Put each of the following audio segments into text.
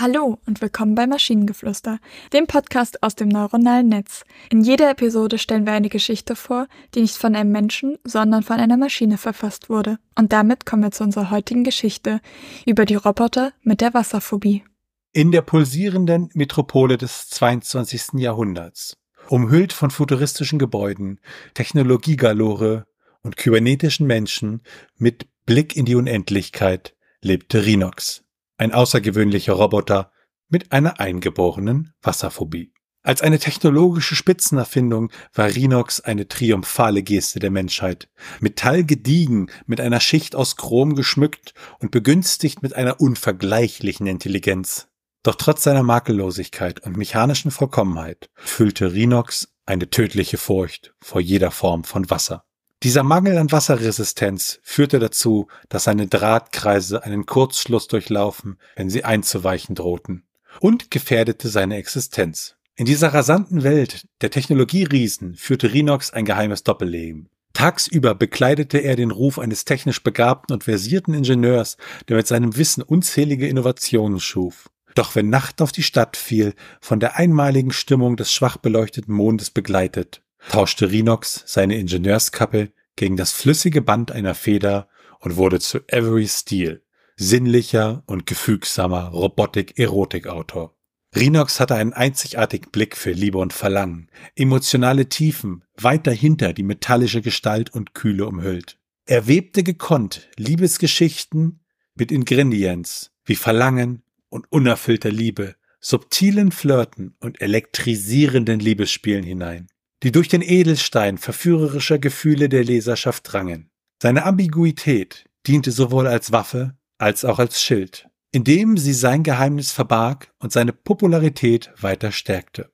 Hallo und willkommen bei Maschinengeflüster, dem Podcast aus dem neuronalen Netz. In jeder Episode stellen wir eine Geschichte vor, die nicht von einem Menschen, sondern von einer Maschine verfasst wurde. Und damit kommen wir zu unserer heutigen Geschichte über die Roboter mit der Wasserphobie. In der pulsierenden Metropole des 22. Jahrhunderts, umhüllt von futuristischen Gebäuden, Technologiegalore und kybernetischen Menschen mit Blick in die Unendlichkeit, lebte Rhinox ein außergewöhnlicher Roboter mit einer eingeborenen Wasserphobie. Als eine technologische Spitzenerfindung war Rhinox eine triumphale Geste der Menschheit. Metall gediegen, mit einer Schicht aus Chrom geschmückt und begünstigt mit einer unvergleichlichen Intelligenz. Doch trotz seiner Makellosigkeit und mechanischen Vollkommenheit füllte Rhinox eine tödliche Furcht vor jeder Form von Wasser. Dieser Mangel an Wasserresistenz führte dazu, dass seine Drahtkreise einen Kurzschluss durchlaufen, wenn sie einzuweichen drohten, und gefährdete seine Existenz. In dieser rasanten Welt der Technologieriesen führte Rhinox ein geheimes Doppelleben. Tagsüber bekleidete er den Ruf eines technisch begabten und versierten Ingenieurs, der mit seinem Wissen unzählige Innovationen schuf. Doch wenn Nacht auf die Stadt fiel, von der einmaligen Stimmung des schwach beleuchteten Mondes begleitet, tauschte Rhinox seine Ingenieurskappe gegen das flüssige Band einer Feder und wurde zu Avery Steele, sinnlicher und gefügsamer Robotik-Erotik-Autor. Rhinox hatte einen einzigartigen Blick für Liebe und Verlangen, emotionale Tiefen weit dahinter die metallische Gestalt und Kühle umhüllt. Er webte gekonnt Liebesgeschichten mit Ingredienz wie Verlangen und unerfüllter Liebe, subtilen Flirten und elektrisierenden Liebesspielen hinein die durch den Edelstein verführerischer Gefühle der Leserschaft drangen. Seine Ambiguität diente sowohl als Waffe als auch als Schild, indem sie sein Geheimnis verbarg und seine Popularität weiter stärkte.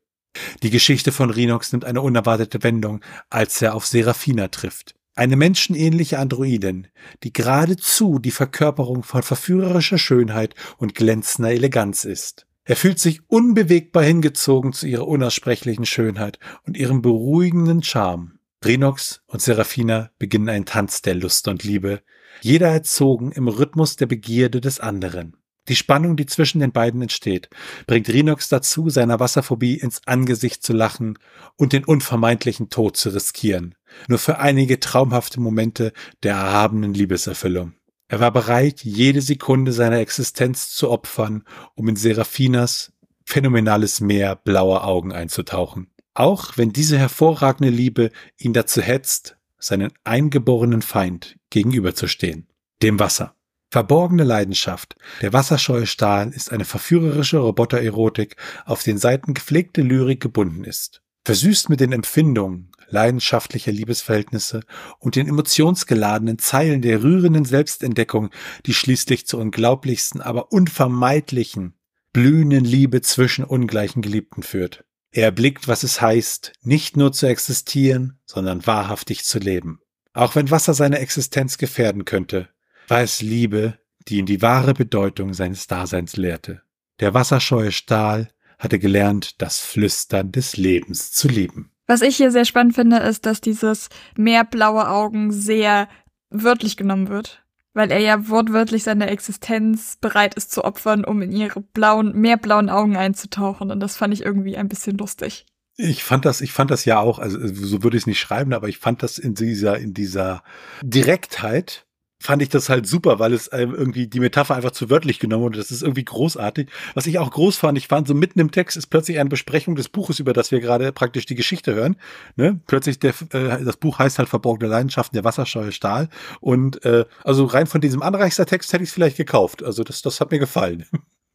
Die Geschichte von Rhinox nimmt eine unerwartete Wendung, als er auf Serafina trifft. Eine menschenähnliche Androidin, die geradezu die Verkörperung von verführerischer Schönheit und glänzender Eleganz ist. Er fühlt sich unbewegbar hingezogen zu ihrer unaussprechlichen Schönheit und ihrem beruhigenden Charme. Rhinox und Serafina beginnen einen Tanz der Lust und Liebe, jeder erzogen im Rhythmus der Begierde des anderen. Die Spannung, die zwischen den beiden entsteht, bringt Rhinox dazu, seiner Wasserphobie ins Angesicht zu lachen und den unvermeidlichen Tod zu riskieren, nur für einige traumhafte Momente der erhabenen Liebeserfüllung. Er war bereit, jede Sekunde seiner Existenz zu opfern, um in Seraphinas phänomenales Meer blauer Augen einzutauchen. Auch wenn diese hervorragende Liebe ihn dazu hetzt, seinen eingeborenen Feind gegenüberzustehen, dem Wasser. Verborgene Leidenschaft. Der wasserscheue Stahl ist eine verführerische Robotererotik, auf den Seiten gepflegte Lyrik gebunden ist. Versüßt mit den Empfindungen, leidenschaftlicher Liebesverhältnisse und den emotionsgeladenen Zeilen der rührenden Selbstentdeckung, die schließlich zur unglaublichsten, aber unvermeidlichen, blühenden Liebe zwischen ungleichen Geliebten führt. Er erblickt, was es heißt, nicht nur zu existieren, sondern wahrhaftig zu leben. Auch wenn Wasser seine Existenz gefährden könnte, war es Liebe, die ihn die wahre Bedeutung seines Daseins lehrte. Der wasserscheue Stahl hatte gelernt, das Flüstern des Lebens zu lieben. Was ich hier sehr spannend finde, ist, dass dieses mehr blaue Augen sehr wörtlich genommen wird. Weil er ja wortwörtlich seine Existenz bereit ist zu opfern, um in ihre blauen, mehr blauen Augen einzutauchen. Und das fand ich irgendwie ein bisschen lustig. Ich fand das, ich fand das ja auch, also so würde ich es nicht schreiben, aber ich fand das in dieser, in dieser Direktheit fand ich das halt super, weil es ähm, irgendwie die Metapher einfach zu wörtlich genommen wurde. Das ist irgendwie großartig. Was ich auch groß fand, ich fand so mitten im Text ist plötzlich eine Besprechung des Buches, über das wir gerade praktisch die Geschichte hören. Ne? Plötzlich der, äh, das Buch heißt halt Verborgene Leidenschaften, der wasserscheue Stahl. Und äh, also rein von diesem Anreichster-Text hätte ich es vielleicht gekauft. Also das, das hat mir gefallen.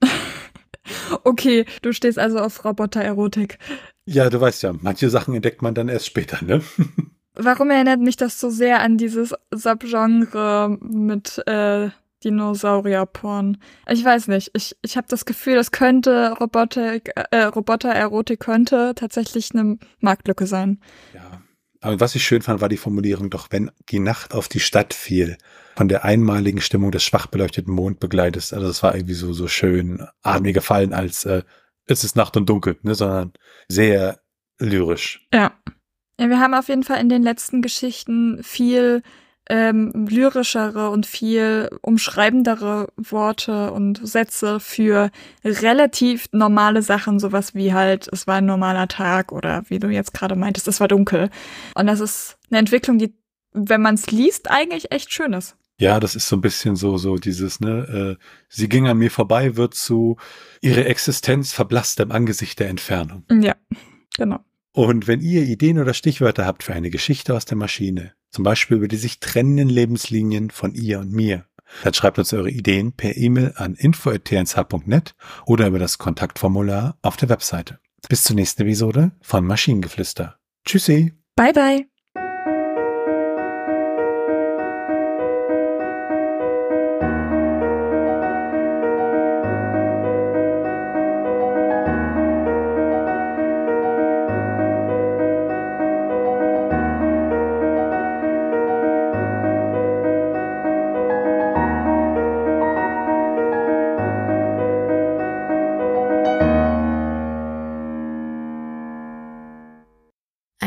okay, du stehst also auf Roboter-Erotik. Ja, du weißt ja, manche Sachen entdeckt man dann erst später, ne? Warum erinnert mich das so sehr an dieses Subgenre mit äh, Dinosaurier-Porn? Ich weiß nicht. Ich, ich habe das Gefühl, es könnte Robotik, äh, Roboter-Erotik könnte tatsächlich eine Marktlücke sein. Ja. Aber was ich schön fand, war die Formulierung, doch wenn die Nacht auf die Stadt fiel, von der einmaligen Stimmung des schwach beleuchteten Mond begleitet. Also das war irgendwie so, so schön, hat mir gefallen als äh, es ist Nacht und dunkel, ne, sondern sehr lyrisch. Ja. Ja, wir haben auf jeden Fall in den letzten Geschichten viel ähm, lyrischere und viel umschreibendere Worte und Sätze für relativ normale Sachen, sowas wie halt, es war ein normaler Tag oder wie du jetzt gerade meintest, es war dunkel. Und das ist eine Entwicklung, die, wenn man es liest, eigentlich echt schön ist. Ja, das ist so ein bisschen so, so dieses, ne, äh, sie ging an mir vorbei, wird zu, ihre Existenz verblasst im Angesicht der Entfernung. Ja, genau. Und wenn ihr Ideen oder Stichwörter habt für eine Geschichte aus der Maschine, zum Beispiel über die sich trennenden Lebenslinien von ihr und mir, dann schreibt uns eure Ideen per E-Mail an info.tnsh.net oder über das Kontaktformular auf der Webseite. Bis zur nächsten Episode von Maschinengeflüster. Tschüssi. Bye bye.